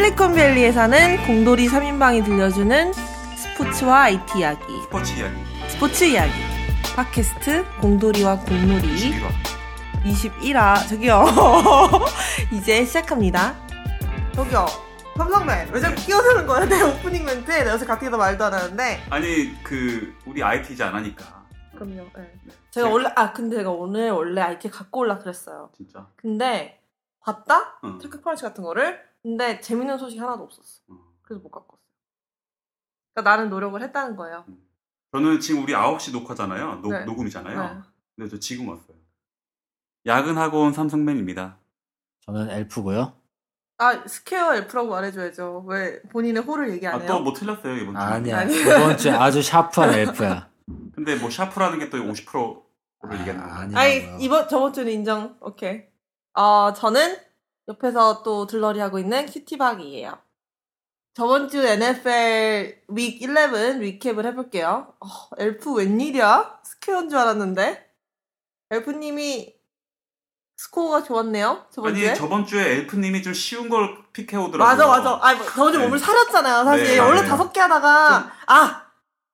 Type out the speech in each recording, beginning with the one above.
실리콘밸리에 사는 공돌이 3인방이 들려주는 스포츠와 IT 이야기, 스포츠 이야기. 스포츠 이야기. 팟캐스트 공돌이와 공놀이 21화. 21화. 저기요. 이제 시작합니다. 저기요. 삼성맨, 왜 자꾸 끼어드는 거야? 내 오프닝 멘트에 내가 요새 가뜩이나 말도 안 하는데. 아니 그 우리 IT지 안 하니까. 그럼요. 네. 제가 원래, 아, 근데 제가 오늘 원래 IT 갖고 올라 그랬어요. 진짜. 근데, 봤다? 응. TechCrunch 같은 거를? 근데 재밌는 소식 하나도 없었어. 어. 그래서 못 갖고 왔어요. 그러니까 나는 노력을 했다는 거예요. 저는 지금 우리 9시 녹화잖아요. 녹, 네. 녹음이잖아요. 네. 근데 저 지금 왔어요. 야근하고 온 삼성맨입니다. 저는 엘프고요. 아, square 엘프라고 말해줘야죠. 왜 본인의 호를 얘기 안 아, 해요? 또뭐 틀렸어요, 이번 주에. 아니야. 아니. 이번 주에 아주 샤프한 엘프야. 근데 뭐 sharp라는 게 또 50%를 얘기하는 거야. 아니. 이번, 저번 주는 인정. 오케이. 어, 저는 옆에서 또 들러리 하고 있는 큐티박이에요. 저번 주 NFL week 11 recap을 해볼게요. 어, 엘프 웬일이야? square인 줄 알았는데. 엘프님이 스코어가 좋았네요. 저번 아니 주에. 저번 주에 엘프님이 좀 쉬운 걸 픽해 오더라고요. 맞아, 맞아. 아, 뭐, 저번 주에 네. 몸을 사렸잖아요, 사실. 네, 원래 맞아요. 다섯 개 하다가, 아!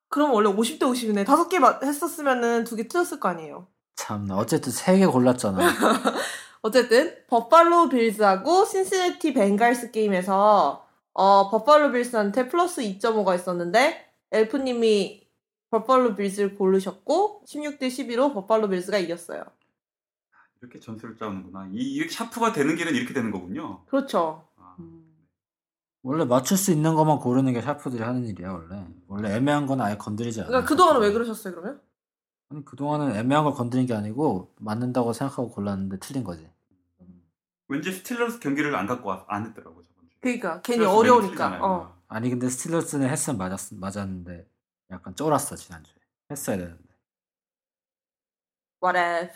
그럼 원래 50대 50이네. 다섯 개 마- 했었으면은 두 개 틀렸을 거 아니에요. 참나. 어쨌든 세 개 골랐잖아. 어쨌든, 버팔로 빌즈하고 신시내티 벵갈스 게임에서, 어, 버팔로 빌즈한테 플러스 2.5가 있었는데, 엘프님이 버팔로 빌즈를 고르셨고, 16대 12로 버팔로 빌즈가 이겼어요. 이렇게 전술을 짜오는구나. 이 이렇게 샤프가 되는 길은 이렇게 되는 거군요. 그렇죠. 아, 원래 맞출 수 있는 것만 고르는 게 sharp들이 하는 일이야, 원래. 원래 애매한 건 아예 건드리지 않아. 그러니까 그동안은 왜 그러셨어요, 그러면? 아니, 그동안은 애매한 걸 건드린 게 아니고, 맞는다고 생각하고 골랐는데 틀린 거지. 왠지 스틸러스 경기를 안 갖고 와, 안 했더라고 저번 주에. 그러니까, 괜히 어려우니까. 어. 아니, 근데 스틸러스는 했으면 맞았, 맞았는데, 약간 쫄았어, 지난주에. 했어야 되는데. whatever.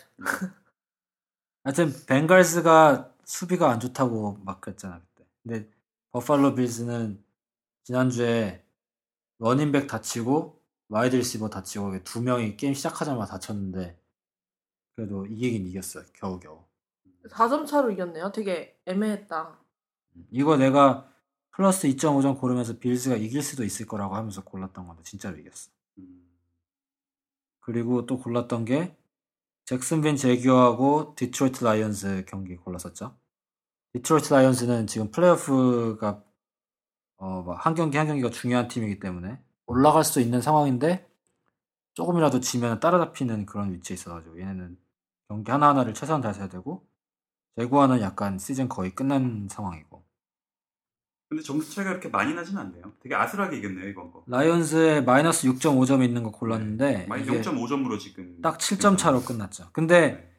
하여튼 벵갈스가 수비가 안 좋다고 막 그랬잖아 그때. 근데 버팔로 빌즈는 지난주에 running back 다치고 wide receiver 다치고 두 명이 게임 시작하자마자 다쳤는데 그래도 이기긴 이겼어요 겨우겨우. 4점 차로 이겼네요. 되게 애매했다. 이거 내가 플러스 2.5점 고르면서 빌즈가 이길 수도 있을 거라고 하면서 골랐던 건데 진짜로 이겼어. 음. 그리고 또 골랐던 게 잭슨빌 재규어하고 디트로이트 라이언즈 경기 골랐었죠. 디트로이트 라이언즈는 지금 플레이오프가 어, 막한 경기 한 경기가 중요한 팀이기 때문에 올라갈 수 있는 상황인데 조금이라도 지면 따라잡히는 그런 위치에 있어가지고 얘네는 경기 하나하나를 최선을 다해야 되고 제구아는 약간 시즌 거의 끝난 상황이고 근데 점수 차이가 그렇게 많이 나진 않네요. 되게 아슬하게 이겼네요 이번 거. 라이언즈에 마이너스 6.5점 있는 거 골랐는데 이게 0.5점으로 지금 딱 7점 차로 끝났죠. 근데 네.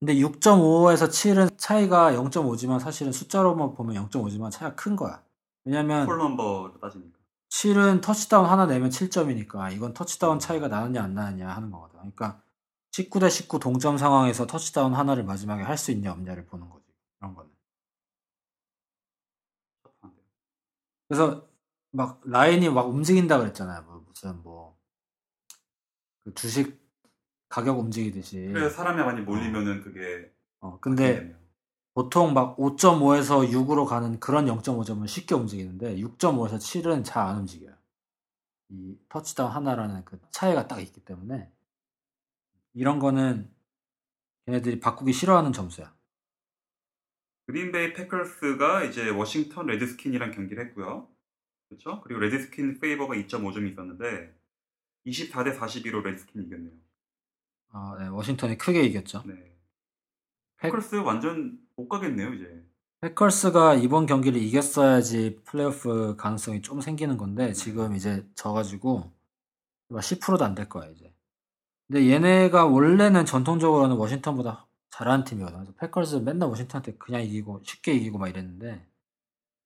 근데 6.5에서 7은 차이가 0.5지만 사실은 숫자로만 보면 0.5지만 차이가 큰 거야. 왜냐면 콜 넘버로 따지니까. 7은 터치다운 하나 내면 7점이니까 이건 터치다운 차이가 나느냐 안 나느냐 하는 거거든. 그러니까 19대 19 동점 상황에서 터치다운 하나를 마지막에 할 수 있냐 없냐를 보는 거지. 그런 거는. 그래서 막 라인이 막 움직인다 그랬잖아요. 뭐 무슨 뭐 그 주식 가격 움직이듯이. 그래서 사람이 많이 몰리면은 그게 어, 근데 보통 막 5.5에서 6으로 가는 그런 0.5점은 쉽게 움직이는데 6.5에서 7은 잘 안 움직여요. 이 터치다운 하나라는 그 차이가 딱 있기 때문에 이런 거는 걔네들이 바꾸기 싫어하는 점수야. 그린베이 패커스가 이제 워싱턴 레드스킨이랑 경기를 했고요. 그렇죠? 그리고 레드스킨 favor가 2.5점이 있었는데 24대 42로 레드스킨이 이겼네요. 아, 네, 워싱턴이 크게 이겼죠. 네. 패커스 완전 못 가겠네요 이제. 패커스가 이번 경기를 이겼어야지 플레이오프 가능성이 좀 생기는 건데 지금 이제 져가지고 10%도 안 될 거야 이제. 근데 얘네가 원래는 전통적으로는 워싱턴보다 잘하는 팀이거든. 그래서 패커스 맨날 워싱턴한테 그냥 이기고 쉽게 이기고 막 이랬는데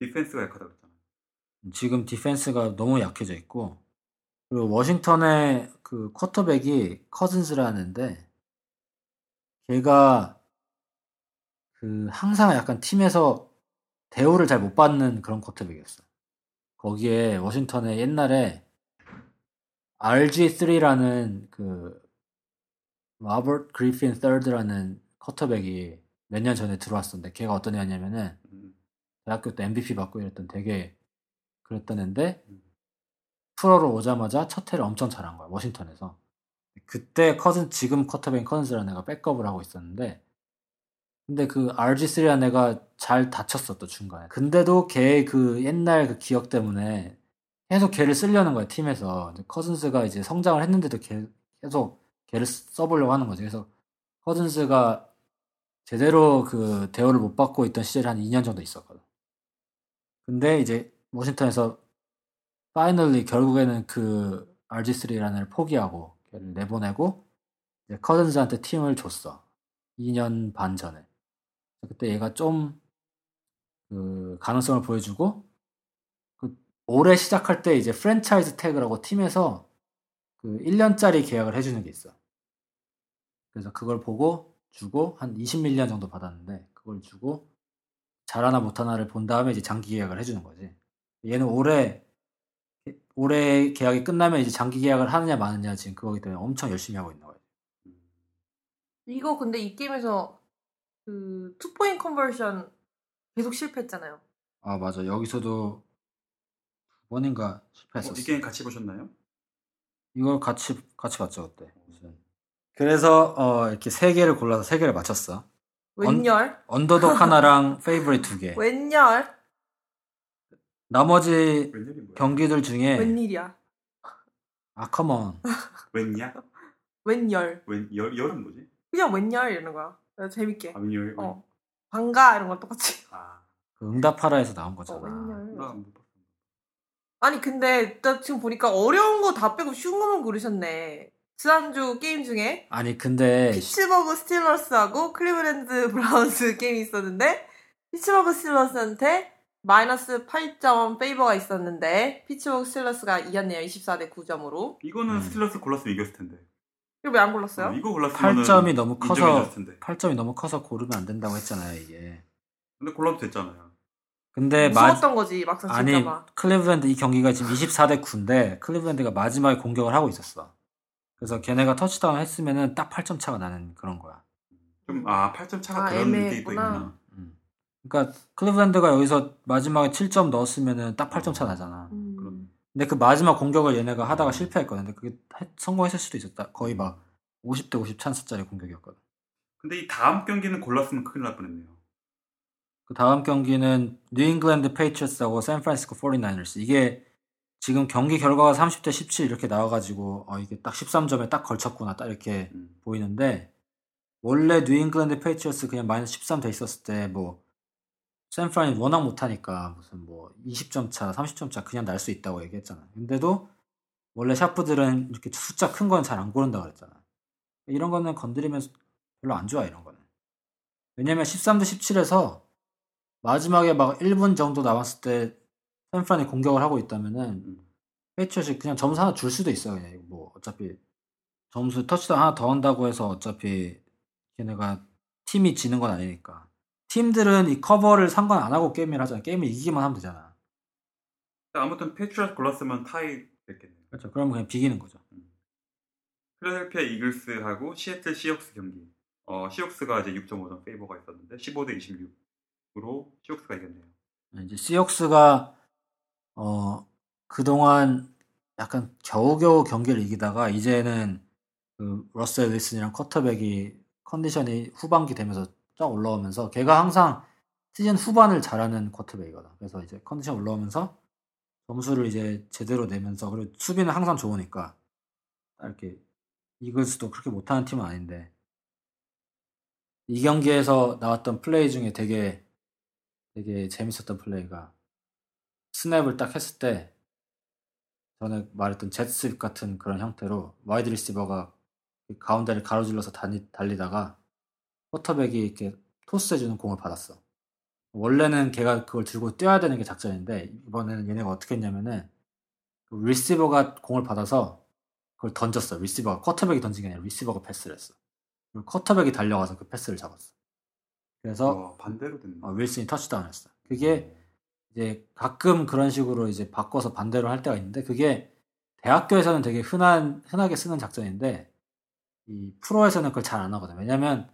디펜스가 약하다 그랬잖아요. 지금 디펜스가 너무 약해져 있고 그리고 워싱턴의 그 쿼터백이 커즌스라는데 걔가 그 항상 약간 팀에서 대우를 잘 못 받는 그런 쿼터백이었어. 거기에 워싱턴에 옛날에 RG3라는 그 로버트 그리핀 3rd라는 쿼터백이 몇 년 전에 들어왔었는데 걔가 어떤 애였냐면은 음. 대학교 때 MVP 받고 이랬던 되게 그랬던 애인데 음. 프로로 오자마자 첫 해를 엄청 잘한 거야 워싱턴에서 그때 커즌 지금 쿼터백 커즌스라는 애가 백업을 하고 있었는데 근데 그 RG3라는 애가 잘 다쳤었던 중간에 근데도 걔의 그 옛날 그 기억 때문에 계속 걔를 쓰려는 거야 팀에서 커즌스가 이제 성장을 했는데도 걔, 계속 걔를 써보려고 하는 거지 그래서 커즌스가 제대로 그 대우를 못 받고 있던 시절이 한 2년 정도 있었거든 근데 이제 워싱턴에서 파이널리 결국에는 그 RG3라는 애를 포기하고 걔를 내보내고 이제 커즌스한테 팀을 줬어. 2년 반 전에. 그때 얘가 좀 그 가능성을 보여주고 그 올해 시작할 때 이제 franchise tag라고 팀에서 그 1년짜리 계약을 해주는 게 있어. 그래서 그걸 보고 주고 한 20 million 정도 받았는데 그걸 주고 잘하나 못하나를 본 다음에 이제 장기 계약을 해주는 거지. 얘는 올해 올해 계약이 끝나면 이제 장기 계약을 하느냐 마느냐 지금 그거기 때문에 엄청 열심히 하고 있는 거예요. 이거 근데 이 게임에서 그 two-point conversion 계속 실패했잖아요. 아 맞아 여기서도 두 번인가 어, 실패했었어. 이 게임 같이 보셨나요? 이걸 같이 같이 봤죠 그때. 그래서 어, 이렇게 세 개를 골라서 세 개를 맞췄어. 웬열? 언 더독 하나랑 favorite 두 개. 웬열? 나머지? 경기들 중에 웬일이야? 아 come on 웬냐? 웬열? 웬 열, 열은 뭐지? 그냥 웬열 이러는 거야. 재밌게. 아, 웬열. 어. 방가 이런 거 똑같이. 아, 그 응답하라에서 나온 어, 거잖아. 웬열. 봤어. 아니 근데 나 지금 보니까 어려운 거 다 빼고 쉬운 거만 고르셨네. 지난주 게임 중에 아니 근데 피츠버그 스틸러스하고 클리브랜드 브라운스 게임이 있었는데 피츠버그 스틸러스한테 마이너스 8점 favor가 있었는데 피츠버그 스틸러스가 이겼네요. 24대 9점으로. 이거는 음. 스틸러스 골랐으면 이겼을 텐데. 이거 왜 안 골랐어요? 어, 이거 골랐으면 8점이 너무 커서 인정해줬을 텐데. 8점이 너무 커서 고르면 안 된다고 했잖아요 이게. 근데 골라도 됐잖아요. 근데 마, 무서웠던 거지 막상 아니. 클리브랜드 이 경기가 지금 24대 9인데 클리브랜드가 마지막에 공격을 하고 있었어. 그래서 걔네가 터치다운 했으면은 딱 8점 차가 나는 그런 거야. 좀, 아, 8점 차가 아, 그런 게. 있구나. 음. 그러니까 클리브랜드가 여기서 마지막에 7점 넣었으면은 딱 8점 차 나잖아. 음. 그럼. 근데 그 마지막 공격을 얘네가 하다가 실패했거든. 근데 그게 해- 성공했을 수도 있었다. 거의 막 50대 50 찬스짜리 공격이었거든. 근데 이 다음 경기는 골랐으면 큰일 날 뻔했네요. 그 다음 경기는 뉴잉글랜드 페이트리어츠하고 샌프란시스코 49ers. 이게 지금 경기 결과가 30대 17 이렇게 나와가지고 어 이게 딱 13점에 딱 걸쳤구나 딱 이렇게 음. 보이는데 원래 뉴잉글랜드 페이트리어츠 그냥 마이너스 13 돼 있었을 때 뭐 샌프란이 워낙 못하니까 무슨 뭐 20점 차, 30점 차 그냥 날 수 있다고 얘기했잖아. 근데도 원래 sharp들은 이렇게 숫자 큰 건 잘 안 고른다 그랬잖아. 이런 거는 건드리면 별로 안 좋아 이런 거는. 왜냐면 13대 17에서 마지막에 막 1분 정도 남았을 때 샌프란이 공격을 하고 있다면은 음. 페이트리어츠 그냥 점수 하나 줄 수도 있어 그냥 뭐 어차피 점수 터치다운 하나 더 한다고 해서 어차피 걔네가 팀이 지는 건 아니니까 팀들은 이 커버를 상관 안 하고 게임을 하잖아 게임을 이기기만 하면 되잖아 아무튼 패트리엇 골랐으면 타이 됐겠네요. 그렇죠 그러면 그냥 비기는 거죠 필라델피아 이글스하고 시애틀 시혹스 경기. 어, 시혹스가 이제 6.5점 favor가 있었는데 15대 26으로 시혹스가 이겼네요. 이제 시혹스가 어 그동안 약간 겨우겨우 경기를 이기다가 이제는 그 러셀 윌슨이란 쿼터백이 컨디션이 후반기 되면서 쫙 올라오면서 걔가 항상 시즌 후반을 잘하는 쿼터백이거든. 그래서 이제 컨디션 올라오면서 점수를 이제 제대로 내면서 그리고 수비는 항상 좋으니까 딱 이렇게 이글스도 그렇게 못하는 팀은 아닌데 이 경기에서 나왔던 플레이 중에 되게 되게 재밌었던 플레이가 스냅을 딱 했을 때 전에 말했던 jet sweep 같은 그런 형태로 wide receiver가 가운데를 가로질러서 달리, 달리다가 쿼터백이 이렇게 토스해주는 공을 받았어. 원래는 걔가 그걸 들고 뛰어야 되는 게 작전인데 이번에는 얘네가 어떻게 했냐면은 그 receiver가 공을 받아서 그걸 던졌어. receiver가 쿼터백이 던진 게 아니라 receiver가 패스를 했어. 그리고 쿼터백이 달려가서 그 패스를 잡았어. 그래서 어, 반대로 됐네. 어, 윌슨이 터치다운 했어. 그게 이제 가끔 그런 식으로 이제 바꿔서 반대로 할 때가 있는데 그게 대학교에서는 되게 흔한 흔하게 쓰는 작전인데 이 프로에서는 그걸 잘 안 하거든. 왜냐면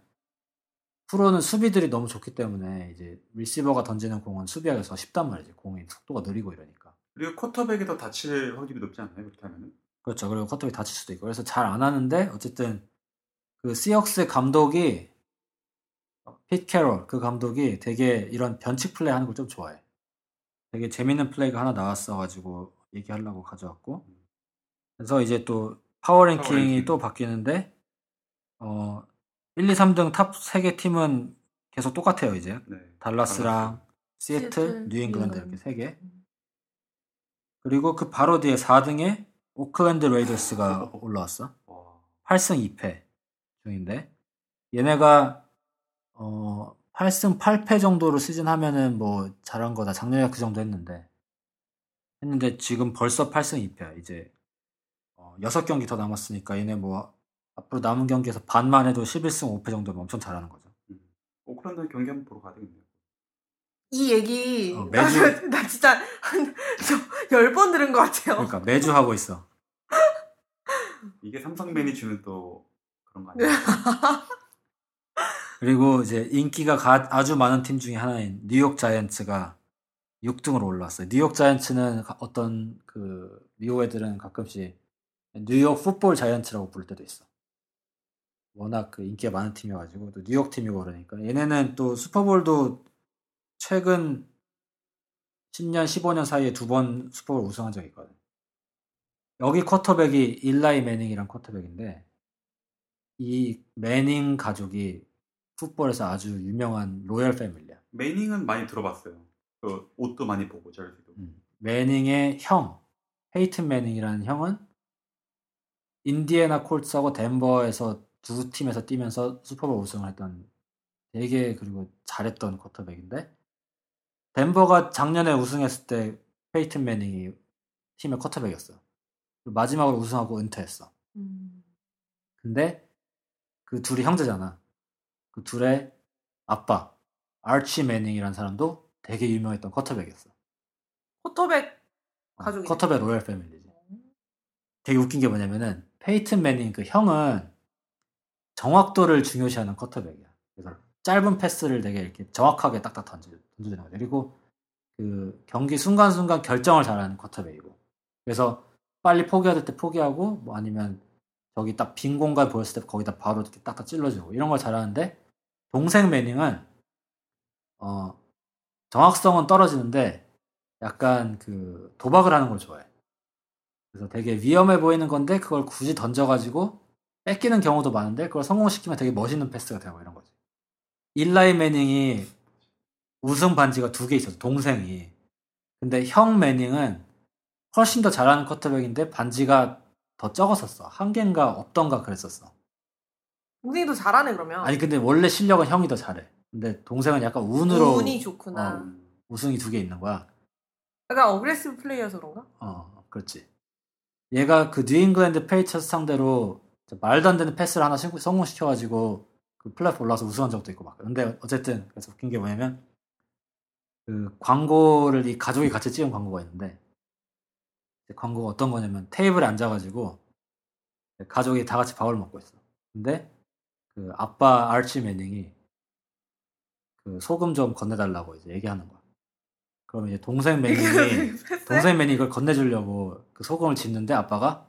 프로는 수비들이 너무 좋기 때문에 이제 receiver가 던지는 공은 수비하기가 더 쉽단 말이지. 공이 속도가 느리고 이러니까. 그리고 쿼터백이 더 다칠 확률이 높지 않나요? 그렇게 하면은? 그렇죠. 그리고 쿼터백이 다칠 수도 있고. 그래서 잘 안 하는데 어쨌든 그 시혹스 감독이 피트 캐롤 그 감독이 되게 이런 변칙 플레이 하는 걸 좀 좋아해. 되게 재밌는 플레이가 하나 나왔어가지고 얘기하려고 가져왔고. 그래서 이제 또 power ranking이 power ranking. 또 바뀌는데 어 1, 2, 3등 top 3개 팀은 계속 똑같아요 이제. 네. 달라스랑 시애틀, 시애틀, 뉴잉글랜드. 이렇게 세 개. 그리고 그 바로 뒤에 4등에 오클랜드 레이더스가 올라왔어. 와. 8승 2패 중인데 얘네가 어 8승 8패 정도로 시즌 하면은 뭐 잘한 거다. 작년에 그 정도 했는데 했는데 지금 벌써 8승 2패야. 이제 어 6경기 더 남았으니까 얘네 뭐 앞으로 남은 경기에서 반만 해도 11승 5패 정도면 엄청 잘하는 거죠. 음. 오클랜드 경기 한번 보러 가야 되겠네요. 이 얘기 어, 매주- 나 진짜 한열번 들은 것 같아요. 그러니까 매주 하고 있어. 이게 삼성맨이 주는 또 그런 거 아니에요? 그리고 이제 인기가 가- 아주 많은 팀 중에 하나인 뉴욕 자이언츠가 6등으로 올라왔어요. 뉴욕 자이언츠는 가- 어떤 그 미국 애들은 가끔씩 뉴욕 풋볼 자이언츠라고 부를 때도 있어. 워낙 그 인기가 많은 팀이어가지고 또 뉴욕 팀이고 그러니까 얘네는 또 슈퍼볼도 최근 10년, 15년 사이에 두 번 슈퍼볼 우승한 적이 있거든. 여기 쿼터백이 일라이 매닝이란 쿼터백인데 이 매닝 가족이 풋볼에서 아주 유명한 로열 패밀리야. 매닝은 많이 들어봤어요. 그 옷도 많이 보고 저희도. 음. 매닝의 형, 페이튼 매닝이라는 형은 인디애나 콜츠하고 덴버에서 두 팀에서 뛰면서 슈퍼볼 우승을 했던 되게 그리고 잘했던 쿼터백인데 덴버가 작년에 우승했을 때 페이튼 매닝이 팀의 쿼터백이었어. 마지막으로 우승하고 은퇴했어. 음. 근데 그 둘이 형제잖아. 그 둘의 아빠 아치 매닝이라는 사람도 되게 유명했던 쿼터백이었어. 포토백 어, 가족이네. 쿼터백 로열 패밀리지. 되게 웃긴 게 뭐냐면은 페이튼 매닝 그 형은 정확도를 중요시하는 쿼터백이야. 그래서 짧은 패스를 되게 이렇게 정확하게 딱딱 던져 던져주는 거죠. 그리고 그 경기 순간순간 결정을 잘하는 쿼터백이고. 그래서 빨리 포기해야 될 때 포기하고 뭐 아니면 저기 딱 빈 공간 보였을 때 거기다 바로 이렇게 딱딱 찔러주고 이런 걸 잘하는데 동생 매닝은 어 정확성은 떨어지는데 약간 그 도박을 하는 걸 좋아해. 그래서 되게 위험해 보이는 건데 그걸 굳이 던져가지고 뺏기는 경우도 많은데 그걸 성공시키면 되게 멋있는 패스가 되고 이런 거지. 일라이 매닝이 우승 반지가 두 개 있었어. 동생이. 근데 형 매닝은 훨씬 더 잘하는 쿼터백인데 반지가 더 적었었어. 한 개인가 없던가 그랬었어. 동생이 더 잘하네 그러면. 아니 근데 원래 실력은 형이 더 잘해. 근데 동생은 약간 운으로 운이 좋구나. 어. 음. 우승이 두 개 있는 거야. 약간 aggressive 플레이여서 그런가? 어, 그렇지. 얘가 그 뉴잉글랜드 페이트리어츠 상대로 말도 안 되는 패스를 하나 신- 성공시켜가지고 그 플레이오프 올라와서 우승한 적도 있고 막. 근데 어쨌든 그래서 웃긴 게 뭐냐면 그 광고를 이 가족이 같이 찍은 광고가 있는데 그 광고가 어떤 거냐면 테이블에 앉아가지고 가족이 다 같이 밥을 먹고 있어. 근데 그 아빠 아치 매닝이 그 소금 좀 건네달라고 이제 얘기하는 거야. 그러면 이제 동생 매닝이 동생 매니 이걸 건네주려고 그 소금을 짓는데 아빠가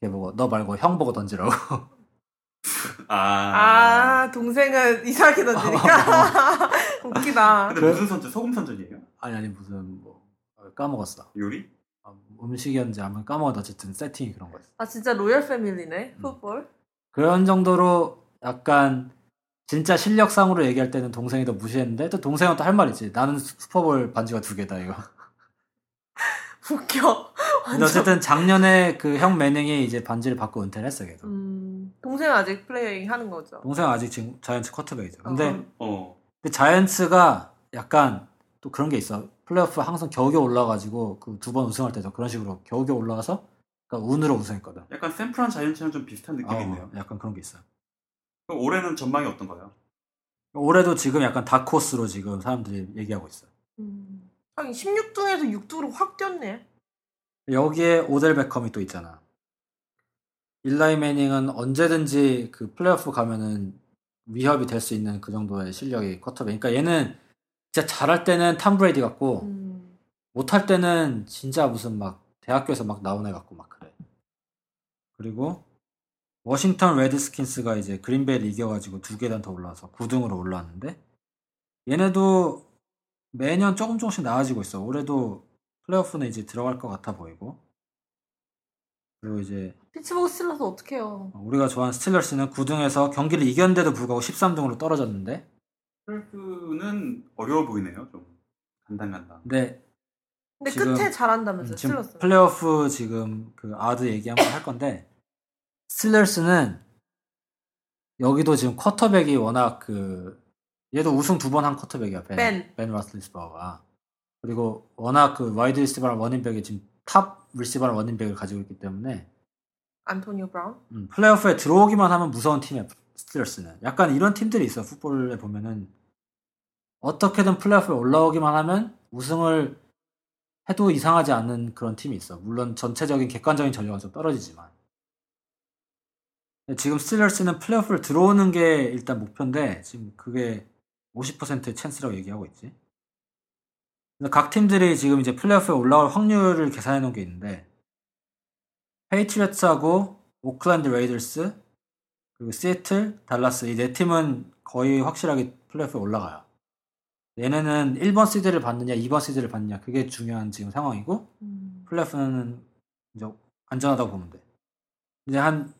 걔 보고 너 말고 형 보고 던지라고 아. 아 동생은 이상하게 던지니까 웃기다. 근데 그- 무슨 선전? 소금 선전이에요? 아니 아니 무슨 뭐 어, 까먹었어 요리? 아, 음식이었는지 아마 까먹었는데 어쨌든 세팅이 그런 거였어 아 진짜 로열 패밀리네 음. 풋볼. 그런 정도로 약간 진짜 실력상으로 얘기할 때는 동생이 더 무시했는데 또 동생은 또 할말 있지 나는 슈퍼볼 반지가 두 개다 이거 웃겨. 근데 어쨌든 작년에 그 형 매닝이 이제 반지를 받고 은퇴를 했어 걔도 음, 동생은 아직 플레이잉 하는 거죠. 동생은 아직 지금 자이언츠 쿼터백이죠 근데 어. 어. 근데 자이언츠가 약간 또 그런 게 있어. 플레이오프 항상 겨우겨우 올라가지고 그 두 번 우승할 때도 그런 식으로 겨우겨우 올라가서 그러니까 운으로 우승했거든. 약간 샌프란 자이언츠랑 좀 비슷한 느낌이 어, 있네요. 약간 그런 게 있어요. 그럼 올해는 전망이 어떤가요? 올해도 지금 약간 다코스로 지금 사람들이 얘기하고 있어요. 음. 하긴 16등에서 6등으로 확 뛰었네. 여기에 오델 베컴이 또 있잖아. 일라이 매닝은 언제든지 그 플레이오프 가면은 위협이 될 수 있는 그 정도의 실력이 쿼터백. 그러니까 얘는 진짜 잘할 때는 탐 브레이디 같고 음. 못할 때는 진짜 무슨 막 대학교에서 막 나온 애 같고 막 그래. 그리고 워싱턴 레드스킨스가 이제 그린베이를 이겨가지고 두 계단 더 올라와서 9등으로 올라왔는데 얘네도 매년 조금 조금씩 나아지고 있어. 올해도 플레이오프는 이제 들어갈 것 같아 보이고. 그리고 이제 피츠버그 스틸러스 어떡해요. 우리가 좋아하는 스틸러스는 9등에서 경기를 이겼는데도 불구하고 13등으로 떨어졌는데 플레이오프는 어려워 보이네요. 좀 간당간당. 근데 근데 지금- 끝에 음, 잘한다면서요, 지금 스틸러스. 플레이오프 지금 그 아드 얘기 한번 할 건데 스틸러스는 여기도 지금 쿼터백이 워낙 그 얘도 우승 두 번한 쿼터백이야 벤, 벤. 벤 라슬리스버가. 그리고 워낙 그 와이드 리시버랑 러닝백이 지금 탑 리시버랑 러닝백을 가지고 있기 때문에 안토니오 브라운. 음, 플레이오프에 들어오기만 하면 무서운 팀이야 스틸러스는. 약간 이런 팀들이 있어 풋볼에 보면은. 어떻게든 플레이오프에 올라오기만 하면 우승을 해도 이상하지 않는 그런 팀이 있어. 물론 전체적인 객관적인 전력은 좀 떨어지지만 지금 스틸러스는 플레이오프를 들어오는 게 일단 목표인데 지금 그게 50%의 찬스라고 얘기하고 있지 각 팀들이 지금 이제 플레이오프에 올라올 확률을 계산해 놓은 게 있는데 페이트리어츠하고 오클랜드 레이더스 그리고 시애틀, 달라스 이 네 팀은 거의 확실하게 플레이오프에 올라가요. 얘네는 1번 시드를 받느냐, 2번 시드를 받느냐 그게 중요한 지금 상황이고 음. 플레이오프는 이제 안전하다고 보면 돼. 이제 한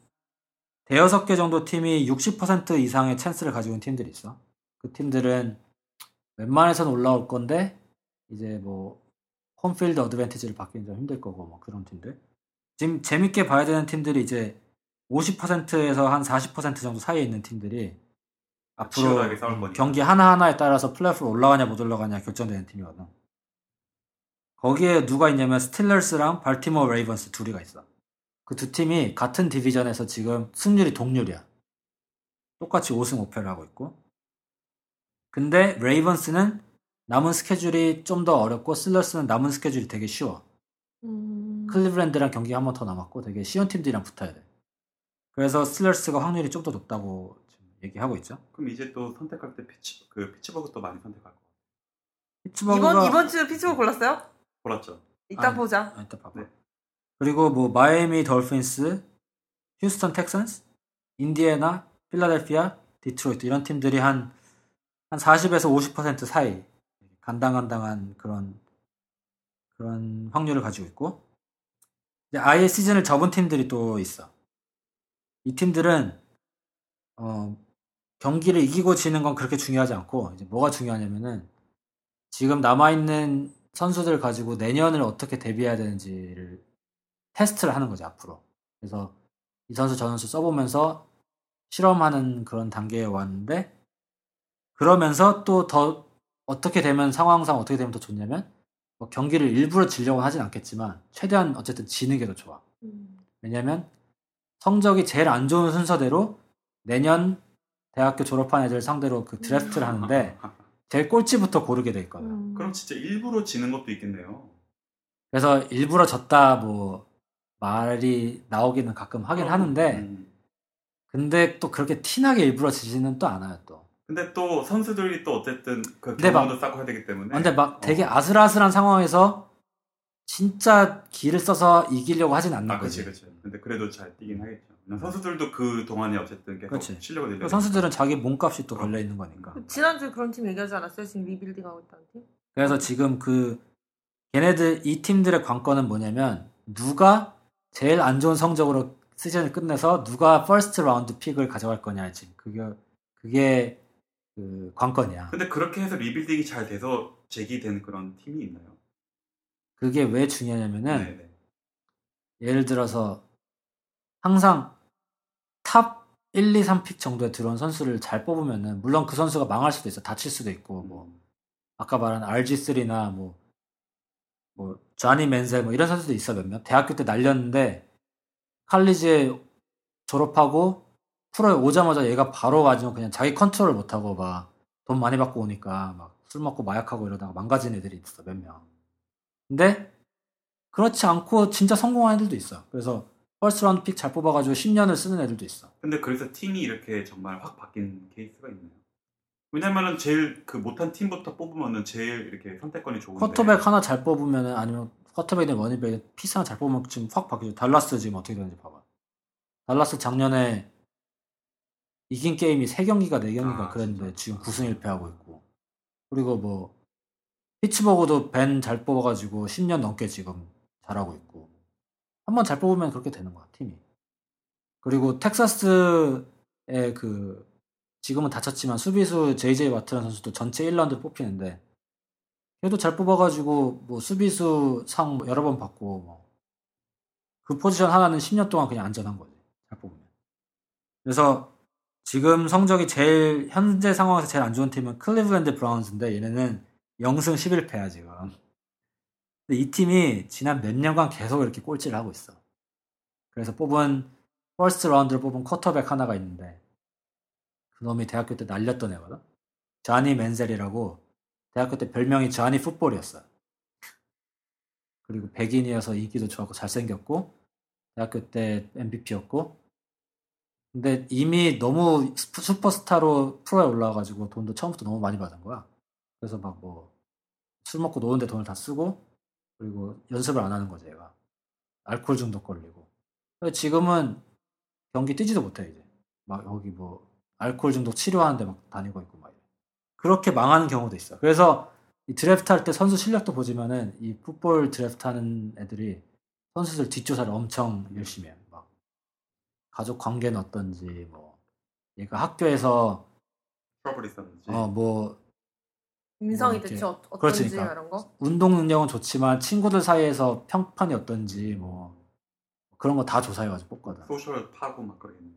대여섯 개 정도 팀이 60% 이상의 찬스를 가지고 있는 팀들이 있어. 그 팀들은 웬만해서는 올라올 건데 이제 뭐 홈필드 어드밴티지를 받기는 좀 힘들 거고 뭐 그런 팀들. 지금 재밌게 봐야 되는 팀들이 이제 50%에서 한 40% 정도 사이에 있는 팀들이 앞으로. 경기 하나하나에 따라서 플레이오프로 올라가냐 못 올라가냐 결정되는 팀이거든. 거기에 누가 있냐면 스틸러스랑 발티모어 레이번스 둘이가 있어. 그 두 팀이 같은 division에서 지금 승률이 동률이야. 똑같이 5승 5패를 하고 있고. 근데 레이번스는 남은 스케줄이 좀 더 어렵고 스틸러스는 남은 스케줄이 되게 쉬워. 음. 클리브랜드랑 경기 한번 더 남았고 되게 쉬운 팀들이랑 붙어야 돼. 그래서 스틸러스가 확률이 좀 더 높다고 지금 얘기하고 있죠. 그럼 이제 또 선택할 때 피치 그 피츠버그 또 많이 선택할 거. 피츠버그가 이번 이번 주 피츠버그 골랐어요? 골랐죠. 이따 아니. 보자. 아, 이따 봐봐. 네. 그리고 뭐 마이애미 dolphins, 휴스턴 텍슨스, 인디애나, 필라델피아, 디트로이트 이런 팀들이 한 한 40에서 50% 사이 간당간당한 그런 그런 확률을 가지고 있고 이제 아예 시즌을 접은 팀들이 또 있어. 이 팀들은 어, 경기를 이기고 지는 건 그렇게 중요하지 않고 이제 뭐가 중요하냐면은 지금 남아 있는 선수들 가지고 내년을 어떻게 대비해야 되는지를 테스트를 하는 거죠 앞으로. 그래서 이 선수 저 선수 써보면서 실험하는 그런 단계에 왔는데 그러면서 또 더 어떻게 되면 상황상 어떻게 되면 더 좋냐면 뭐 경기를 일부러 지려고 하진 않겠지만 최대한 어쨌든 지는 게 더 좋아. 음. 왜냐면 성적이 제일 안 좋은 순서대로 내년 대학교 졸업한 애들 상대로 그 드래프트를 하는데 제일 꼴찌부터 고르게 돼 있거든. 음. 그럼 진짜 일부러 지는 것도 있겠네요. 그래서 일부러 졌다 뭐 말이 나오기는 가끔 하긴 하는데 음. 근데 또 그렇게 티나게 일부러 지지는 또 않아요 또. 근데 또 선수들이 또 어쨌든 그 근데 막- 경험도 쌓고 해야 되기 때문에. 근데 막 되게 어. 아슬아슬한 상황에서 진짜 기를 써서 이기려고 하진 않는 아, 거지. 그치, 그치. 근데 그래도 잘 뛰긴 하겠죠. 선수들도 그 동안에 어쨌든 계속 그치. 실력을 늘려. 그 선수들은 자기 몸값이 또 걸려 있는 거니까. 지난주에 그런 팀 얘기하지 않았어요? 지금 리빌딩 하고 있다는 팀? 그래서 지금 그 걔네들 이 팀들의 관건은 뭐냐면 누가 제일 안 좋은 성적으로 시즌을 끝내서 누가 first round pick을 가져갈 거냐 지금 그게 그게 그 관건이야. 근데 그렇게 해서 rebuilding이 잘 돼서 재기된 그런 팀이 있나요? 그게 왜 중요하냐면은 네, 네. 예를 들어서 항상 top 1, 2, 3 pick 정도에 들어온 선수를 잘 뽑으면은 물론 그 선수가 망할 수도 있어 다칠 수도 있고 뭐 아까 말한 RG3나 뭐, 뭐, 쟈니 맨셀 뭐 이런 선수도 있어 몇몇. 대학교 때 날렸는데, 칼리지에 졸업하고, 프로에 오자마자 얘가 바로 가지고 그냥 자기 컨트롤 못하고 막, 돈 많이 받고 오니까 막 술 먹고 마약하고 이러다가 망가진 애들이 있어, 몇 명. 근데, 그렇지 않고 진짜 성공한 애들도 있어. 그래서, first round pick 잘 뽑아가지고 10년을 쓰는 애들도 있어. 근데 그래서 팀이 이렇게 정말 확 바뀐 케이스가 있나요? 왜냐면은 제일 그 못한 팀부터 뽑으면은 제일 이렇게 선택권이 좋은데 쿼터백 하나 잘 뽑으면은 아니면 쿼터백이든 running back이든 piece 하나 잘 뽑으면 지금 확 바뀌죠. 달라스 지금 어떻게 되는지 봐봐. 달라스 작년에 이긴 게임이 3경기가 4경기가 아, 그랬는데 진짜. 지금 9승 1패 하고 있고. 그리고 뭐 피츠버그도 벤 잘 뽑아가지고 10년 넘게 지금 잘하고 있고. 한번 잘 뽑으면 그렇게 되는 거야 팀이. 그리고 텍사스의 그 지금은 다쳤지만 수비수 JJ 와트라는 선수도 전체 1라운드 뽑히는데 걔도 잘 뽑아가지고 뭐 수비수 상 여러 번 받고 뭐 그 포지션 하나는 10년 동안 그냥 안전한 거지 잘 뽑으면. 그래서 지금 성적이 제일 현재 상황에서 제일 안 좋은 팀은 클리블랜드 브라운즈인데 얘네는 0승 11패야 지금. 근데 이 팀이 지난 몇 년간 계속 이렇게 꼴찌를 하고 있어. 그래서 뽑은 first round를 뽑은 쿼터백 하나가 있는데 그놈이 대학교 때 날렸던 애거든 자니 맨셀이라고 대학교 때 별명이 자니 풋볼이었어요. 그리고 백인이어서 인기도 좋았고 잘생겼고 대학교 때 MVP였고 근데 이미 너무 슈- 슈퍼스타로 프로에 올라와가지고 돈도 처음부터 너무 많이 받은 거야. 그래서 막 뭐 술 먹고 노는데 돈을 다 쓰고 그리고 연습을 안 하는 거지 얘가. 알코올 중독 걸리고. 지금은 경기 뛰지도 못해 이제. 막 여기 뭐 알코올 중독 치료하는데 막 다니고 있고 막 이래. 그렇게 망하는 경우도 있어. 그래서 이 드래프트 할 때 선수 실력도 보지만은 이 풋볼 드래프트 하는 애들이 선수들 뒷조사를 엄청 열심히 해요. 막 가족 관계는 어떤지 뭐 얘가 학교에서 트러블 있었는지 어뭐 인성이 뭐 대체 어, 어떤지 그렇지, 그러니까. 이런 거? 운동 능력은 좋지만 친구들 사이에서 평판이 어떤지 뭐 그런 거 다 조사해가지고 뽑거든. social 파고 막 그러겠네.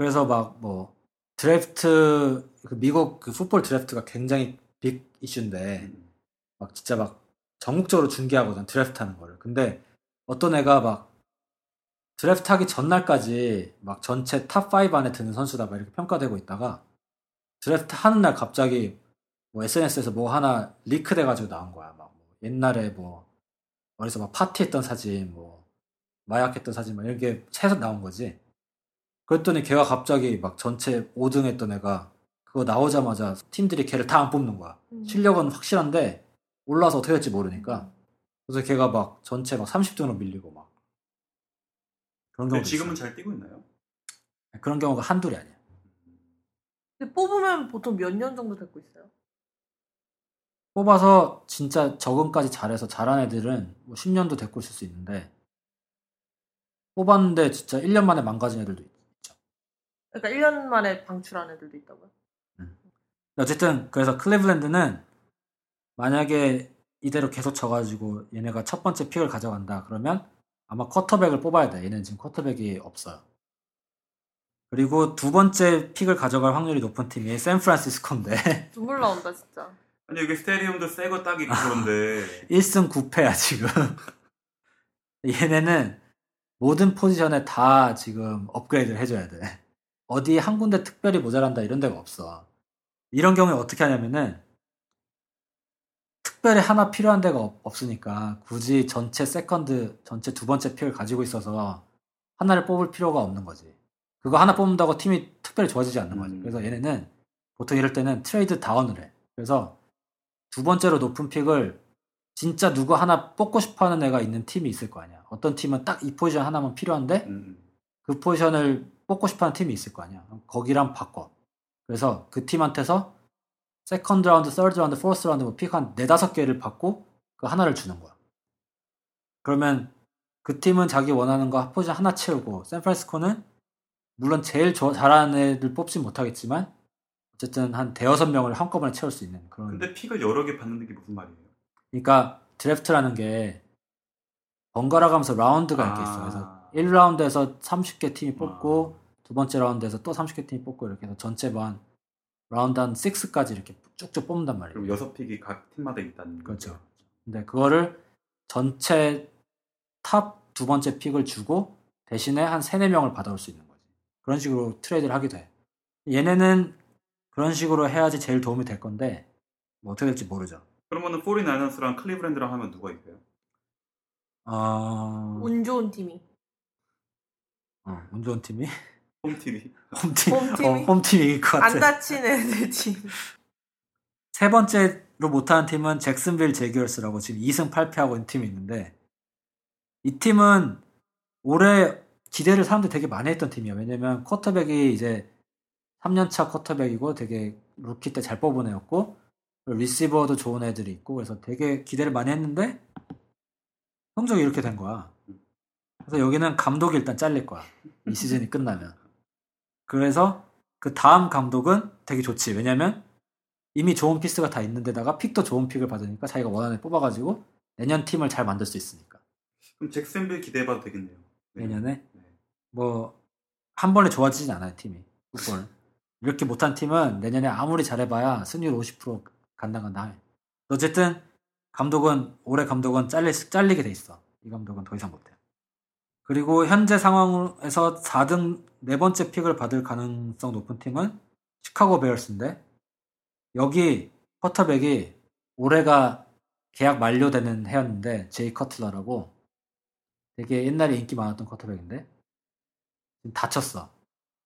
그래서 막 뭐 드래프트 그 미국 그 풋볼 드래프트가 굉장히 big issue인데 음. 막 진짜 막 전국적으로 중계하거든 드래프트 하는 거를 근데 어떤 애가 막 드래프트 하기 전날까지 막 전체 top 5 안에 드는 선수다 막 이렇게 평가되고 있다가 드래프트 하는 날 갑자기 뭐 SNS에서 뭐 하나 leak 돼가지고 나온 거야 막 뭐 옛날에 뭐 어디서 막 파티했던 사진 뭐 마약했던 사진 막 이렇게 채서 나온 거지 그랬더니 걔가 갑자기 막 전체 5등 했던 애가 그거 나오자마자 팀들이 걔를 다 안 뽑는 거야 음. 실력은 확실한데 올라서 어떻게 될지 모르니까 그래서 걔가 막 전체 막 30등으로 밀리고 막 그런 경우도 지금은 있어. 잘 뛰고 있나요? 그런 경우가 한둘이 아니야 근데 뽑으면 보통 몇 년 정도 됐고 있어요? 뽑아서 진짜 적응까지 잘해서 잘한 애들은 뭐 10년도 됐고 있을 수 있는데 뽑았는데 진짜 1년 만에 망가진 애들도 있죠 그러니까 1년 만에 방출한 애들도 있다고요? 어쨌든 그래서 클리블랜드는 만약에 이대로 계속 져가지고 얘네가 첫 번째 픽을 가져간다 그러면 아마 쿼터백을 뽑아야 돼. 얘는 지금 쿼터백이 없어요. 그리고 두 번째 픽을 가져갈 확률이 높은 팀이 샌프란시스코인데. 눈물 나온다 진짜. 아니 여기 스테디움도 새거 딱 있고 그런데. 1승 9패야 지금. 얘네는 모든 포지션에 다 지금 업그레이드를 해줘야 돼 어디 한 군데 특별히 모자란다 이런 데가 없어. 이런 경우에 어떻게 하냐면은 특별히 하나 필요한 데가 없- 없으니까 굳이 전체 second 전체 두 번째 pick을 가지고 있어서 하나를 뽑을 필요가 없는 거지. 그거 하나 뽑는다고 팀이 특별히 좋아지지 않는 거지. 음. 그래서 얘네는 보통 이럴 때는 trade down을 해. 그래서 두 번째로 높은 pick을 진짜 누구 하나 뽑고 싶어 하는 애가 있는 팀이 있을 거 아니야. 어떤 팀은 딱 이 포지션 하나만 필요한데 음, 그 포지션을 뽑고 싶어 하는 팀이 있을 거 아니야. 거기랑 바꿔. 그래서 그 팀한테서 second round, third round, fourth round 뭐 pick 한 네다섯 개를 받고 그 하나를 주는 거야. 그러면 그 팀은 자기 원하는 거 포지션 하나 채우고 샌프란시스코는 물론 제일 좋아- 잘하는 애들 뽑지 못하겠지만 어쨌든 한 대여섯 명을 한꺼번에 채울 수 있는 그런 근데 pick을 여러 개 받는 게 무슨 말이에요? 그러니까 드래프트라는 게 번갈아 가면서 라운드가 이렇게 있어. 그래서 아. 1라운드에서 30개 팀이 뽑고 두 번째 라운드에서 또 30개 팀이 뽑고 이렇게 해서 전체 반 라운드 한 6까지 이렇게 쭉쭉 뽑는단 말이에요. 그럼 여섯 pick이 각 팀마다 있다는 그렇죠. 거죠. 근데 그거를 전체 top 두 번째 pick을 주고 대신에 한 3, 4명을 받아올 수 있는 거지. 그런 식으로 트레이드를 하기도 해. 얘네는 그런 식으로 해야지 제일 도움이 될 건데 뭐 어떻게 될지 모르죠. 그러면은 49ers 랑 클리브랜드랑 하면 누가 이겨요? 어, 운 좋은 팀이. 어, 운 좋은 팀이 홈팀이. 홈팀 홈팀이? 어, 홈팀이 이길 것 같아. 안 다친 애들 팀. 세 번째로 못하는 팀은 잭슨빌 재규어스라고 지금 2승 8패하고 있는 팀이 있는데 이 팀은 올해 기대를 사람들이 되게 많이 했던 팀이야. 왜냐면 쿼터백이 이제 3년차 쿼터백이고 되게 루키 때 잘 뽑은 애였고 리시버도 좋은 애들이 있고 그래서 되게 기대를 많이 했는데 성적이 이렇게 된 거야. 그래서 여기는 감독이 일단 잘릴 거야. 이 시즌이 끝나면. 그래서 그 다음 감독은 되게 좋지. 왜냐면 이미 좋은 piece가 다 있는데다가 pick도 좋은 pick을 받으니까 자기가 원하는 애 뽑아가지고 내년 팀을 잘 만들 수 있으니까. 그럼 잭슨빌 기대해봐도 되겠네요. 네. 내년에 네. 뭐한 번에 좋아지진 않아요 팀이 풋볼 이렇게 못한 팀은 내년에 아무리 잘해봐야 승률 50% 간당간당 해 어쨌든 감독은 올해 감독은 잘리, 잘리게 돼 있어 이 감독은 더 이상 못해 그리고 현재 상황에서 4등 네 번째 픽을 받을 가능성 높은 팀은 시카고 베어스인데 여기 쿼터백이 올해가 계약 만료되는 해였는데 제이 커틀러라고 되게 옛날에 인기 많았던 쿼터백인데 지금 다쳤어.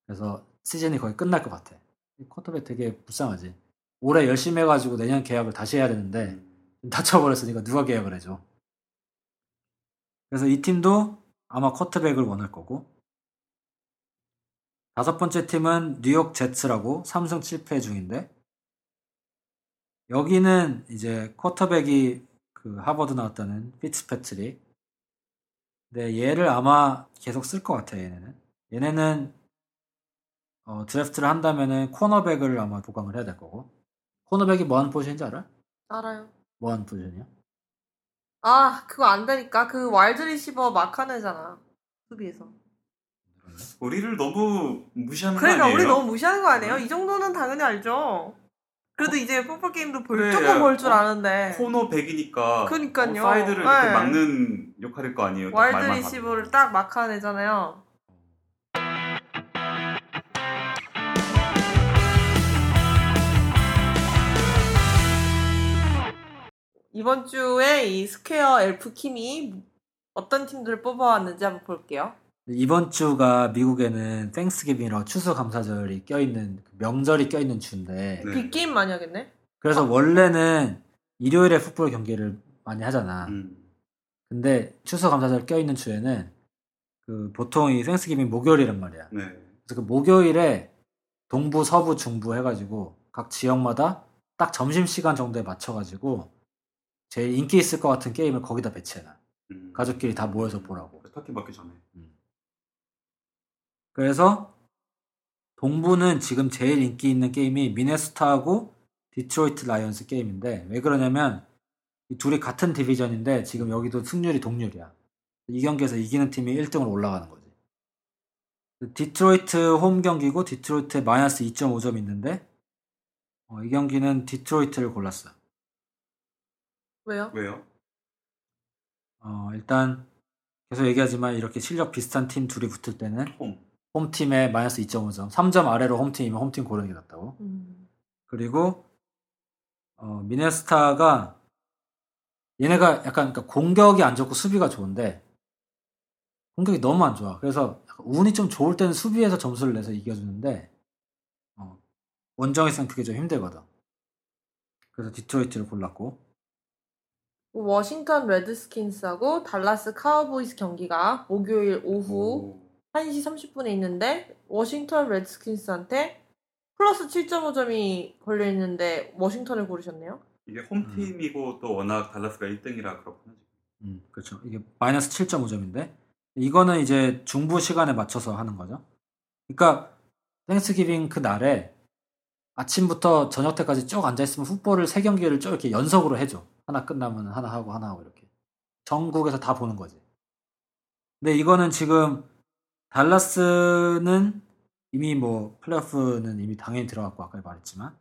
그래서 시즌이 거의 끝날 것 같아. 이 쿼터백 되게 불쌍하지. 올해 열심히 해가지고 내년 계약을 다시 해야 되는데 다쳐버렸으니까 누가 계약을 해줘. 그래서 이 팀도 아마 쿼터백을 원할 거고 다섯 번째 팀은 뉴욕 제츠라고 3승 7패 중인데 여기는 이제 쿼터백이 그 하버드 나왔다는 피츠패트릭 근데 얘를 아마 계속 쓸 것 같아 얘네는 얘네는 어, 드래프트를 한다면은 cornerback을 아마 보강을 해야 될 거고 cornerback이 뭐 하는 포지션인지 알아? 알아요. 뭐 하는 포지션이야? 아, 그거 안 되니까. 그 wide receiver 막는 애잖아. 수비에서. 우리를 너무 무시하는 그러니까 거 아니에요? 우리 너무 무시하는 거 아니에요? 이 정도는 당연히 알죠. 그래도 이제 풋볼 게임도 볼, 그래, 조금 볼줄 어, 아는데. 코너 백이니까 그러니까요. 어, 사이드를 이렇게 네. 막는 역할일 거 아니에요. 딱 와일드 리시버를. 딱 막는 애잖아요. 이번 주에 이 스퀘어 엘프 킴이 어떤 팀들을 뽑아왔는지 한번 볼게요. 이번 주가 미국에는 Thanksgiving이라고 추수 감사절이 껴있는 그 명절이 껴있는 주인데 네. big game 많이 하겠네? 그래서 원래는 일요일에 풋볼 경기를 많이 하잖아. 음. 근데 추수 감사절 껴있는 주에는 그 보통 이 Thanksgiving 목요일이란 말이야. 네. 그래서 그 목요일에 동부, 서부, 중부 해가지고 각 지역마다 딱 점심 시간 정도에 맞춰가지고 제일 인기 있을 것 같은 게임을 거기다 배치해놔. 음. 가족끼리 다 모여서 보라고. 터키 받기 전에. 그래서 동부는 지금 제일 인기 있는 게임이 미네소타하고 디트로이트 라이언스 게임인데 왜 그러냐면 이 둘이 같은 division인데 지금 여기도 승률이 동률이야. 이 경기에서 이기는 팀이 1등으로 올라가는 거지. 디트로이트 홈 경기고 디트로이트에 마이너스 2.5점 있는데 어, 이 경기는 디트로이트를 골랐어. 왜요? 왜요? 어, 일단 계속 얘기하지만 이렇게 실력 비슷한 팀 둘이 붙을 때는 홈. 홈팀에 마이너스 2.5점, 3점 아래로 홈팀이면 홈팀 고르는 게 낫다고. 음. 그리고 어, 미네스타가 얘네가 약간 그러니까 공격이 안 좋고 수비가 좋은데 공격이 너무 안 좋아. 그래서 약간 운이 좀 좋을 때는 수비에서 점수를 내서 이겨주는데 어, 원정에서는 그게 좀 힘들거든. 그래서 디트로이트를 골랐고 워싱턴 레드스킨스하고 달라스 카우보이스 경기가 목요일 오후 오. 1시 30분에 있는데 워싱턴 레드스킨스한테 플러스 7.5점이 걸려 있는데 워싱턴을 고르셨네요. 이게 홈팀이고 또 워낙 달라스가 1등이라 그렇구나. 음, 그렇죠. 이게 마이너스 7.5점인데 이거는 이제 중부 시간에 맞춰서 하는 거죠. 그러니까 Thanksgiving 그 날에 아침부터 저녁 때까지 쭉 앉아 있으면 풋볼을 세 경기를 쭉 이렇게 연속으로 해줘. 하나 끝나면 하나 하고 하나 하고 이렇게 전국에서 다 보는 거지. 근데 이거는 지금 달라스는 이미 뭐 플레이오프는 이미 당연히 들어갔고 아까 말했지만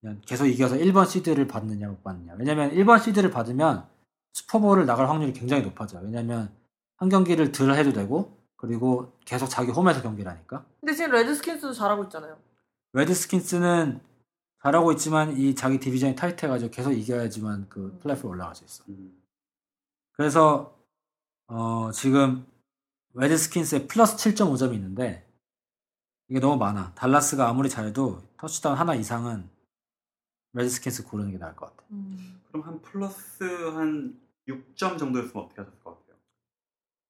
그냥 계속 이겨서 1번 시드를 받느냐 못 받느냐. 왜냐면 1번 시드를 받으면 슈퍼볼을 나갈 확률이 굉장히 높아져. 왜냐면 한 경기를 덜 해도 되고 그리고 계속 자기 홈에서 경기를 하니까. 근데 지금 레드스킨스도 잘하고 있잖아요. 레드스킨스는 잘하고 있지만 이 자기 division이 타이트해가지고 계속 이겨야지만 그 올라갈 수 있어. 음. 그래서 어, 지금 레드스킨스에 플러스 7.5점이 있는데 이게 너무 많아. 달라스가 아무리 잘해도 터치다운 하나 이상은 레드스킨스 고르는 게 나을 것 같아. 음. 그럼 한 플러스 한 6점 정도였으면 어떻게 하셨을 것 같아요?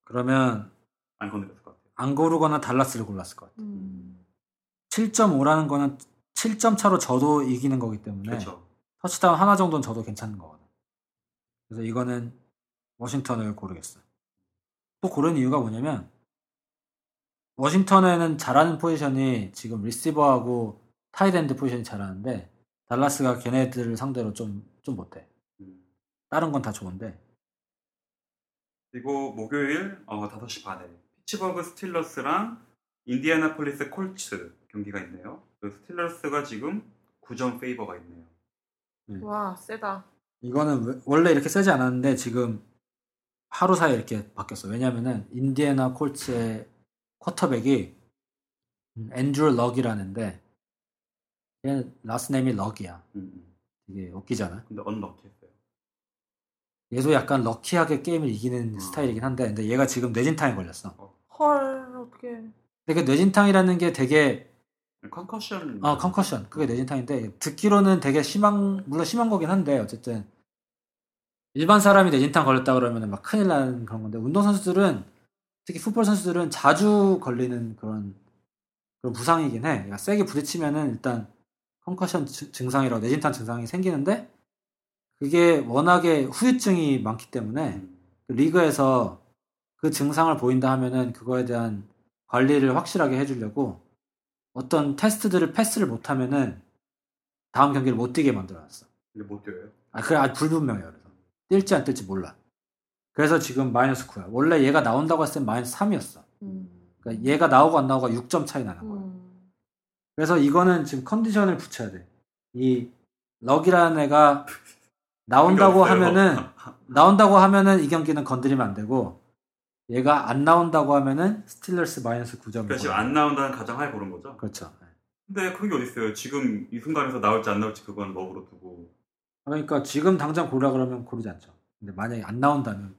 그러면 안 건드렸을 것 같아요. 안 고르거나 달라스를 골랐을 것 같아. 음. 7.5라는 거는 7점 차로 져도 이기는 거기 때문에 그렇죠. 터치다운 하나 정도는 저도 괜찮은 거거든. 그래서 이거는 워싱턴을 고르겠어요. 또 고른 이유가 뭐냐면 워싱턴에는 잘하는 포지션이 지금 리시버하고 tight end 포지션이 잘하는데 달라스가 걔네들을 상대로 좀, 좀 못해. 음. 다른 건 다 좋은데 그리고 목요일 어, 5시 반에 피츠버그 스틸러스랑 인디애나폴리스 콜츠 경기가 있네요. 그 스틸러스가 지금 9점 favor가 있네요. 와 세다. 이거는 왜- 원래 이렇게 세지 않았는데 지금 하루 사이에 이렇게 바뀌었어. 왜냐면은 인디애나 콜츠의 쿼터백이 음, 앤드루 럭이라는데 얘는 last name이 럭이야. 음, 음. 되게 웃기잖아. 근데 unlucky했어요. 얘도 약간 lucky하게 게임을 이기는 음. 스타일이긴 한데 근데 얘가 지금 뇌진탕에 걸렸어. 헐 어떻게? 근데 그 뇌진탕이라는 게 되게 concussion. 어 concussion 그게 뇌진탕인데 듣기로는 되게 심한 물론 심한 거긴 한데 어쨌든 일반 사람이 뇌진탕 걸렸다 그러면 막 큰일 나는 그런 건데 운동 선수들은 특히 풋볼 선수들은 자주 걸리는 그런 그런 부상이긴 해. 그러니까 세게 부딪히면은 일단 컨커션 주- 증상이라고 뇌진탕 증상이 생기는데 그게 워낙에 후유증이 많기 때문에 음. 그 리그에서 그 증상을 보인다 하면은 그거에 대한 관리를 확실하게 해주려고 어떤 테스트들을 패스를 못하면은 다음 경기를 못 뛰게 만들어놨어. 근데 못 뛰어요. 아, 그래 아주 불분명해요. 그래서 뛸지 안 뛸지 몰라. 그래서 지금 마이너스 9야. 원래 얘가 나온다고 했을 땐 마이너스 3이었어. 음. 그러니까 얘가 나오고 안 나오고가 6점 차이 나는 거야. 음. 그래서 이거는 지금 컨디션을 붙여야 돼. 이 럭이라는 애가 나온다고. 하면은 나온다고 하면은 이 경기는 건드리면 안 되고 얘가 안 나온다고 하면은 스틸러스 마이너스 9점. 그러니까 지금 안 나온다는 가정하에 고른 거죠. 그렇죠. 근데 그런 게 어딨어요. 지금 이 순간에서 나올지 안 나올지 그건 럭으로 두고. 그러니까 지금 당장 고르라 그러면 고르지 않죠. 근데 만약에 안 나온다면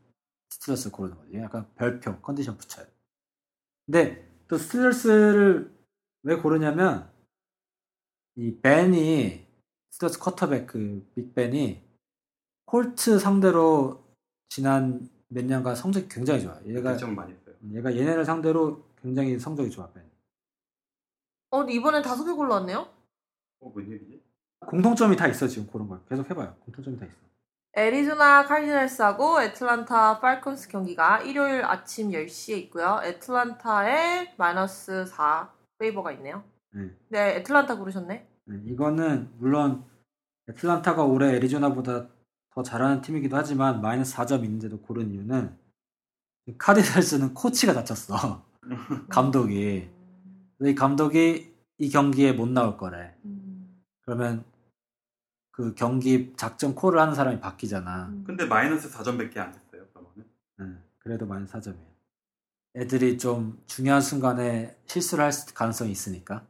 스틸러스 고르는 거지. 약간 별표 컨디션 붙여요. 근데 또 스틸러스를 왜 고르냐면 이 벤이 스틸러스 쿼터백 그 빅벤이 콜트 상대로 지난 몇 년간 성적이 굉장히 좋아. 얘가 득점을 많이 했어요. 얘가 얘네를 상대로 굉장히 성적이 좋아. 벤. 어 이번엔 다섯 개 골랐네요. 어, 웬일이지? 공통점이 다 있어 지금 고른 거. 계속 해봐요. 공통점이 다 있어. 애리조나 카디널스하고 애틀란타 팔콘스 경기가 일요일 아침 10시에 있고요. 애틀란타에 마이너스 4 페이버가 있네요. 네. 네, 애틀란타 고르셨네. 네, 이거는 물론 애틀란타가 올해 애리조나보다 더 잘하는 팀이기도 하지만 마이너스 4점 있는데도 고른 이유는 카디널스는 코치가 다쳤어. 감독이. 이 감독이 이 경기에 못 나올 거래. 음. 그러면 그 경기 작전 콜을 하는 사람이 바뀌잖아. 음. 근데 마이너스 4점밖에 안 됐어요. 그러면은. 네, 그래도 마이너스 4점이에요. 애들이 좀 중요한 순간에 실수를 할 가능성이 있으니까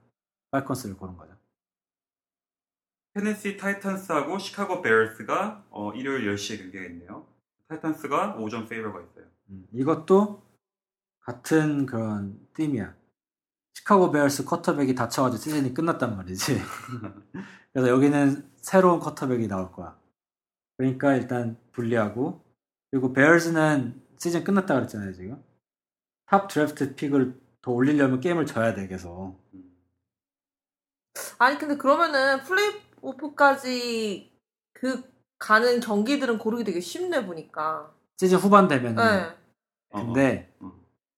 팔콘스를 고른 거죠. 테네시 타이탄스하고 시카고 베어스가 어, 일요일 10시에 경기가 있네요. 타이탄스가 5점 favor가 있어요. 음, 이것도 같은 그런 팀이야. 시카고 베어스 쿼터백이 다쳐가지고 시즌이 끝났단 말이지. 그래서 여기는 새로운 쿼터백이 나올 거야. 그러니까 일단 불리하고 그리고 베어스는 시즌 끝났다 그랬잖아요 지금. top draft pick을 더 올리려면 게임을 져야 돼 계속. 음. 아니 근데 그러면은 플레이 오프까지 그 가는 경기들은 고르기 되게 쉽네 보니까. 시즌 후반 되면 네. 은 어, 근데 어, 어.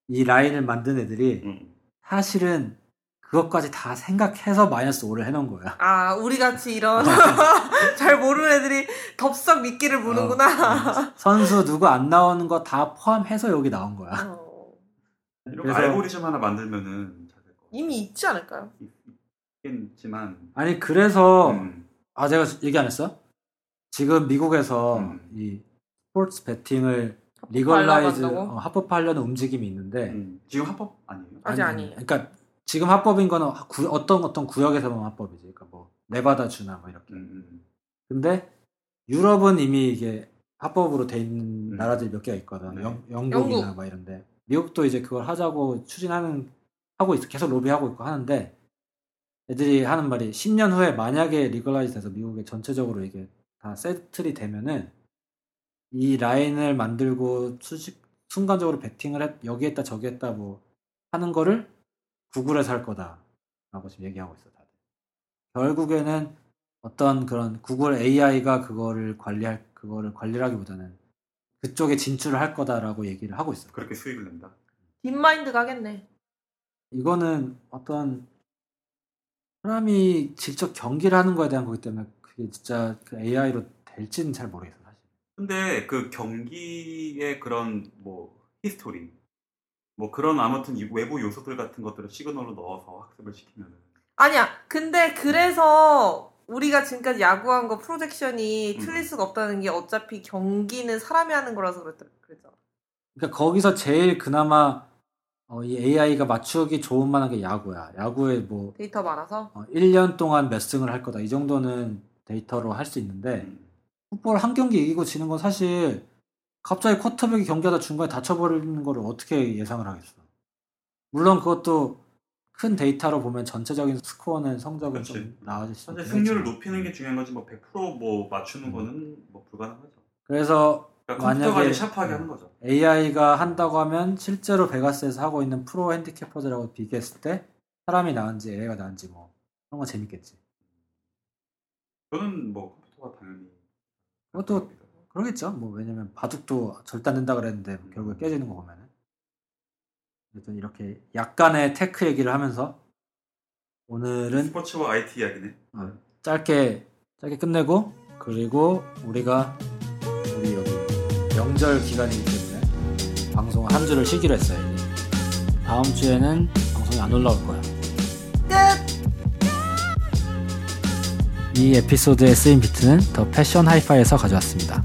이 라인을 만든 애들이 음. 사실은 그것까지 다 생각해서 마이너스 5를 해놓은 거야. 아 우리 같이 이런 잘 모르는 애들이 덥석 미끼를 무는구나. 선수 누구 안 나오는 거 다 포함해서 여기 나온 거야. 어, 이런 그래서- 알고리즘 하나 만들면은. 이미 있지 않을까요? 있겠지만 아니 그래서 음, 아 제가 얘기 안 했어? 지금 미국에서 음. 이 스포츠 베팅을 legalize? 어, 합법화하려는 움직임이 있는데 음. 지금 합법 아니에요? 아직 아니에요. 그러니까 지금 합법인 거는 구- 어떤 어떤 구역에서만 합법이지. 그러니까 뭐 네바다 주나 뭐 이렇게. 음, 음. 근데 유럽은 이미 이게 합법으로 돼 있는 음. 나라들이 몇 개가 있거든. 네. 영, 영국이나 영국. 막 이런데 미국도 이제 그걸 하자고 추진하는 하고 있어 계속 로비하고 있고 하는데 애들이 하는 말이 10년 후에 만약에 legalize 돼서 미국에 전체적으로 이게 다 settle이 되면은 이 라인을 만들고 수직 순간적으로 베팅을 했, 여기 했다 저기 했다 뭐 하는 거를 구글에서 할 거다라고 지금 얘기하고 있어 다들. 결국에는 어떤 그런 구글 AI가 그거를 관리할 그거를 관리하기보다는 그쪽에 진출을 할 거다라고 얘기를 하고 있어. 그렇게 수익을 낸다. 딥마인드가 하겠네. 이거는 어떤 사람이 직접 경기를 하는 거에 대한 거기 때문에 그게 진짜 그 AI로 될지는 잘 모르겠어 사실. 근데 그 경기의 그런 뭐 history 뭐 그런 아무튼 이 외부 요소들 같은 것들을 signal로 넣어서 학습을 시키면은 아니야. 근데 그래서 우리가 지금까지 야구한 거 projection이 음. 틀릴 수가 없다는 게 어차피 경기는 사람이 하는 거라서 그랬, 그랬잖아. 그러니까 거기서 제일 그나마 어, 이 AI가 맞추기 좋은 만한 게 야구야. 야구에 뭐 데이터 많아서. 어, 1년 동안 몇 승을 할 거다. 이 정도는 데이터로 할 수 있는데 음. 풋볼 한 경기 이기고 지는 건 사실 갑자기 쿼터백이 경기하다 중간에 다쳐버리는 거를 어떻게 예상을 하겠어. 물론 그것도 큰 데이터로 보면 전체적인 스코어는 성적은 그치. 좀 나아질 수 사실 있긴 승률을. 높이는 게 중요한 거지 뭐 100%뭐 맞추는 음. 거는 뭐 불가능하죠. 그래서 그러니까 만약에- 샤프하게 음. 하는 거죠. AI가 한다고 하면 실제로 베가스에서 하고 있는 프로 handicapper들하고 비교했을 때 사람이 나은지 AI가 나은지 뭐 그런 거 재밌겠지. 저는 뭐 컴퓨터가 당연히 그것도 그러겠죠. 뭐 왜냐면 바둑도 절대 안 된다 그랬는데 뭐 결국에 깨지는 거 보면은. 어쨌든 이렇게 약간의 tech 얘기를 하면서 오늘은 스포츠와 IT 이야기네. 어, 짧게 짧게 끝내고 그리고 우리가 명절 기간이기 때문에 방송 한 주를 쉬기로 했어요. 다음 주에는 방송이 안 올라올 거야. 끝! 이 에피소드에 쓰인 비트는 더 패션 하이파이에서 가져왔습니다.